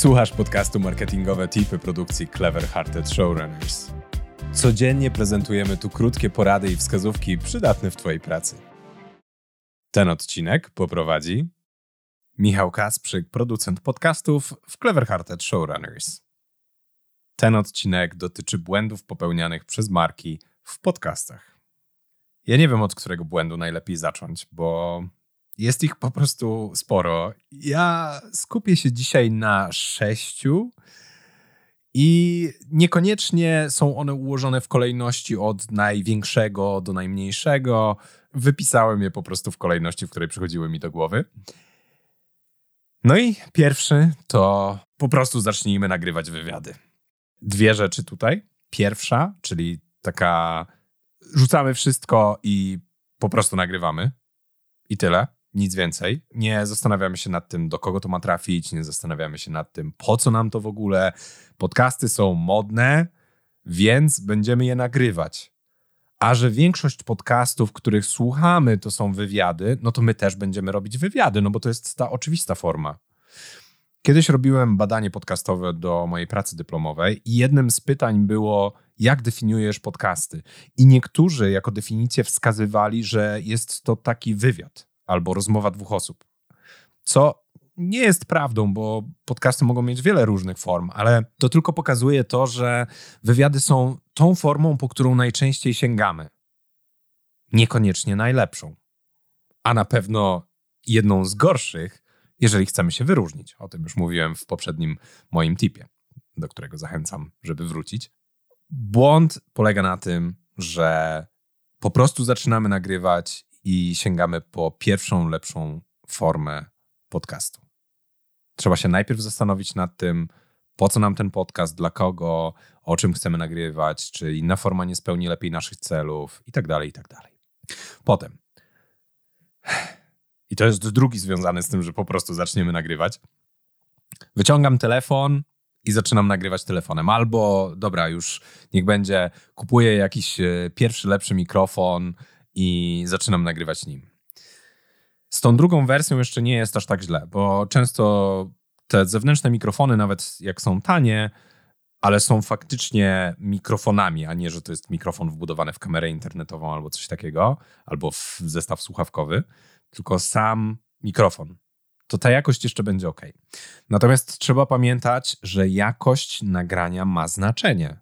Słuchasz podcastu Marketingowe Tipy produkcji Clever Hearted Showrunners. Codziennie prezentujemy tu krótkie porady i wskazówki przydatne w Twojej pracy. Ten odcinek poprowadzi Michał Kasprzyk, producent podcastów w Clever Hearted Showrunners. Ten odcinek dotyczy błędów popełnianych przez marki w podcastach. Ja nie wiem, od którego błędu najlepiej zacząć, bo jest ich po prostu sporo. Ja skupię się dzisiaj na sześciu i niekoniecznie są one ułożone w kolejności od największego do najmniejszego. Wypisałem je po prostu w kolejności, w której przychodziły mi do głowy. No i pierwszy to po prostu zacznijmy nagrywać wywiady. Dwie rzeczy tutaj. Pierwsza, czyli taka rzucamy wszystko i po prostu nagrywamy. I tyle nic więcej. Nie zastanawiamy się nad tym, do kogo to ma trafić, nie zastanawiamy się nad tym, po co nam to w ogóle. Podcasty są modne, więc będziemy je nagrywać. A że większość podcastów, których słuchamy, to są wywiady, no to my też będziemy robić wywiady, no bo to jest ta oczywista forma. Kiedyś robiłem badanie podcastowe do mojej pracy dyplomowej i jednym z pytań było, jak definiujesz podcasty? I niektórzy jako definicję wskazywali, że jest to taki wywiad albo rozmowa dwóch osób. Co nie jest prawdą, bo podcasty mogą mieć wiele różnych form, ale to tylko pokazuje to, że wywiady są tą formą, po którą najczęściej sięgamy. Niekoniecznie najlepszą, a na pewno jedną z gorszych, jeżeli chcemy się wyróżnić. O tym już mówiłem w poprzednim moim tipie, do którego zachęcam, żeby wrócić. Błąd polega na tym, że po prostu zaczynamy nagrywać i sięgamy po pierwszą, lepszą formę podcastu. Trzeba się najpierw zastanowić nad tym, po co nam ten podcast, dla kogo, o czym chcemy nagrywać, czy inna forma nie spełni lepiej naszych celów i tak dalej, i tak dalej. Potem, i to jest drugi związany z tym, że po prostu zaczniemy nagrywać, wyciągam telefon i zaczynam nagrywać telefonem. Albo, dobra, już niech będzie, kupuję jakiś e, pierwszy, lepszy mikrofon, i zaczynam nagrywać nim. Z tą drugą wersją jeszcze nie jest aż tak źle, bo często te zewnętrzne mikrofony, nawet jak są tanie, ale są faktycznie mikrofonami, a nie, że to jest mikrofon wbudowany w kamerę internetową albo coś takiego, albo w zestaw słuchawkowy, tylko sam mikrofon. To ta jakość jeszcze będzie ok. Natomiast trzeba pamiętać, że jakość nagrania ma znaczenie.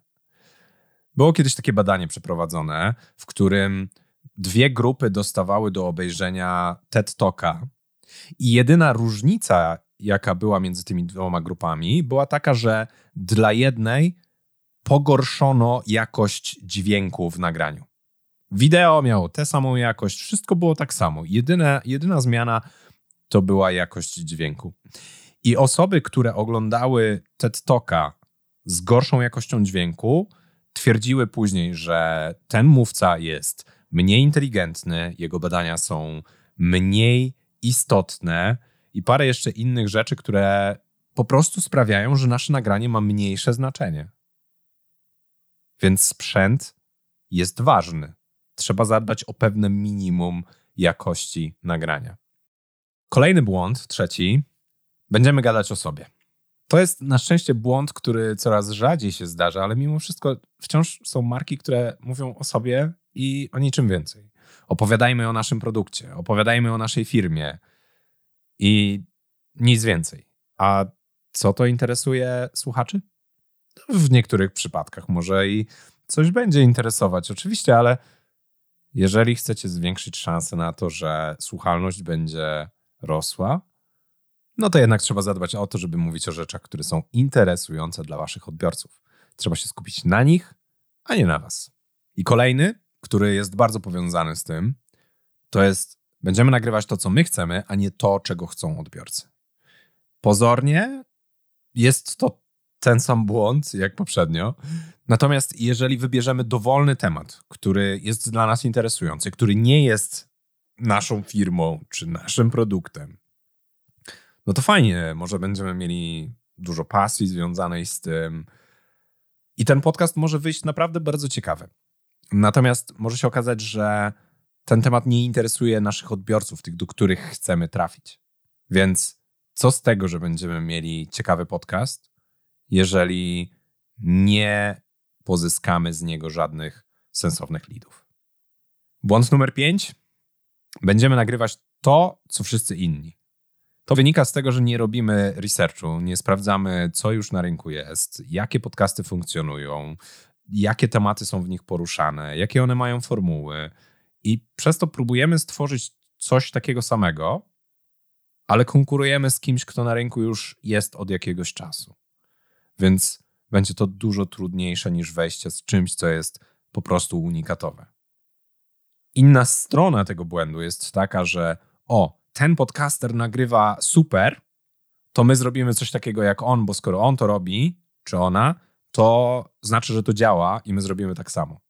Było kiedyś takie badanie przeprowadzone, w którym dwie grupy dostawały do obejrzenia TED Talka i jedyna różnica, jaka była między tymi dwoma grupami, była taka, że dla jednej pogorszono jakość dźwięku w nagraniu. Wideo miało tę samą jakość, wszystko było tak samo. Jedyna, jedyna zmiana to była jakość dźwięku. I osoby, które oglądały TED Talka z gorszą jakością dźwięku, twierdziły później, że ten mówca jest mniej inteligentny, jego badania są mniej istotne i parę jeszcze innych rzeczy, które po prostu sprawiają, że nasze nagranie ma mniejsze znaczenie. Więc sprzęt jest ważny. Trzeba zadbać o pewne minimum jakości nagrania. Kolejny błąd, trzeci, będziemy gadać o sobie. To jest na szczęście błąd, który coraz rzadziej się zdarza, ale mimo wszystko wciąż są marki, które mówią o sobie i o niczym więcej. Opowiadajmy o naszym produkcie, opowiadajmy o naszej firmie i nic więcej. A co to interesuje słuchaczy? W niektórych przypadkach może i coś będzie interesować, oczywiście, ale jeżeli chcecie zwiększyć szanse na to, że słuchalność będzie rosła, no to jednak trzeba zadbać o to, żeby mówić o rzeczach, które są interesujące dla waszych odbiorców. Trzeba się skupić na nich, a nie na was. I kolejny który jest bardzo powiązany z tym, to jest będziemy nagrywać to, co my chcemy, a nie to, czego chcą odbiorcy. Pozornie jest to ten sam błąd jak poprzednio. Natomiast jeżeli wybierzemy dowolny temat, który jest dla nas interesujący, który nie jest naszą firmą czy naszym produktem, no to fajnie, może będziemy mieli dużo pasji związanej z tym. I ten podcast może wyjść naprawdę bardzo ciekawy. Natomiast może się okazać, że ten temat nie interesuje naszych odbiorców, tych, do których chcemy trafić. Więc co z tego, że będziemy mieli ciekawy podcast, jeżeli nie pozyskamy z niego żadnych sensownych lidów. Błąd numer pięć. Będziemy nagrywać to, co wszyscy inni. To wynika z tego, że nie robimy researchu, nie sprawdzamy, co już na rynku jest, jakie podcasty funkcjonują, jakie tematy są w nich poruszane, jakie one mają formuły. I przez to próbujemy stworzyć coś takiego samego, ale konkurujemy z kimś, kto na rynku już jest od jakiegoś czasu. Więc będzie to dużo trudniejsze niż wejście z czymś, co jest po prostu unikatowe. Inna strona tego błędu jest taka, że o, ten podcaster nagrywa super, to my zrobimy coś takiego jak on, bo skoro on to robi, czy ona, to znaczy, że to działa i my zrobimy tak samo.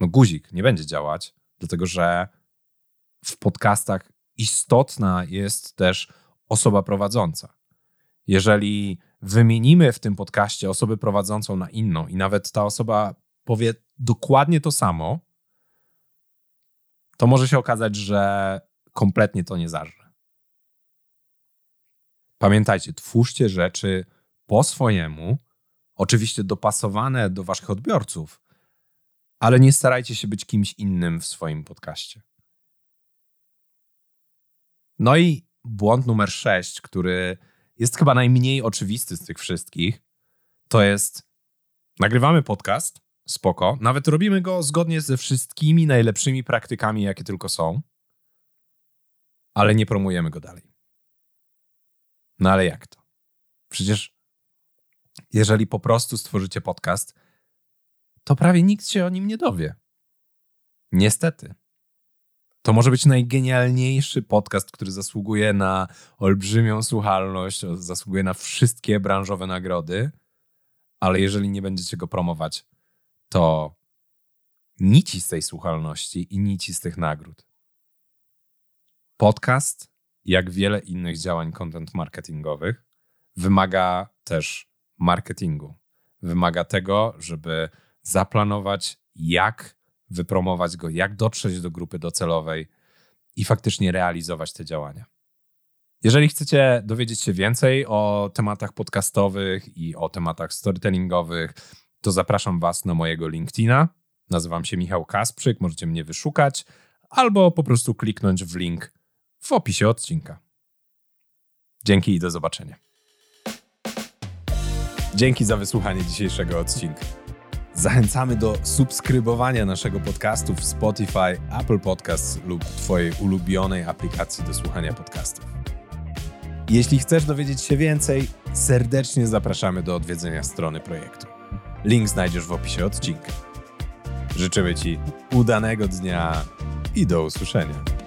No guzik nie będzie działać, dlatego że w podcastach istotna jest też osoba prowadząca. Jeżeli wymienimy w tym podcaście osobę prowadzącą na inną i nawet ta osoba powie dokładnie to samo, to może się okazać, że kompletnie to nie zażre. Pamiętajcie, twórzcie rzeczy po swojemu, oczywiście dopasowane do waszych odbiorców, ale nie starajcie się być kimś innym w swoim podcaście. No i błąd numer sześć, który jest chyba najmniej oczywisty z tych wszystkich, to jest nagrywamy podcast, spoko, nawet robimy go zgodnie ze wszystkimi najlepszymi praktykami, jakie tylko są, ale nie promujemy go dalej. No ale jak to? Przecież jeżeli po prostu stworzycie podcast, to prawie nikt się o nim nie dowie. Niestety. To może być najgenialniejszy podcast, który zasługuje na olbrzymią słuchalność, zasługuje na wszystkie branżowe nagrody, ale jeżeli nie będziecie go promować, to nici z tej słuchalności i nici z tych nagród. Podcast, jak wiele innych działań content marketingowych, wymaga też marketingu. Wymaga tego, żeby zaplanować, jak wypromować go, jak dotrzeć do grupy docelowej i faktycznie realizować te działania. Jeżeli chcecie dowiedzieć się więcej o tematach podcastowych i o tematach storytellingowych, to zapraszam Was na mojego LinkedIna. Nazywam się Michał Kasprzyk, możecie mnie wyszukać albo po prostu kliknąć w link w opisie odcinka. Dzięki i do zobaczenia. Dzięki za wysłuchanie dzisiejszego odcinka. Zachęcamy do subskrybowania naszego podcastu w Spotify, Apple Podcasts lub Twojej ulubionej aplikacji do słuchania podcastów. Jeśli chcesz dowiedzieć się więcej, serdecznie zapraszamy do odwiedzenia strony projektu. Link znajdziesz w opisie odcinka. Życzymy Ci udanego dnia i do usłyszenia.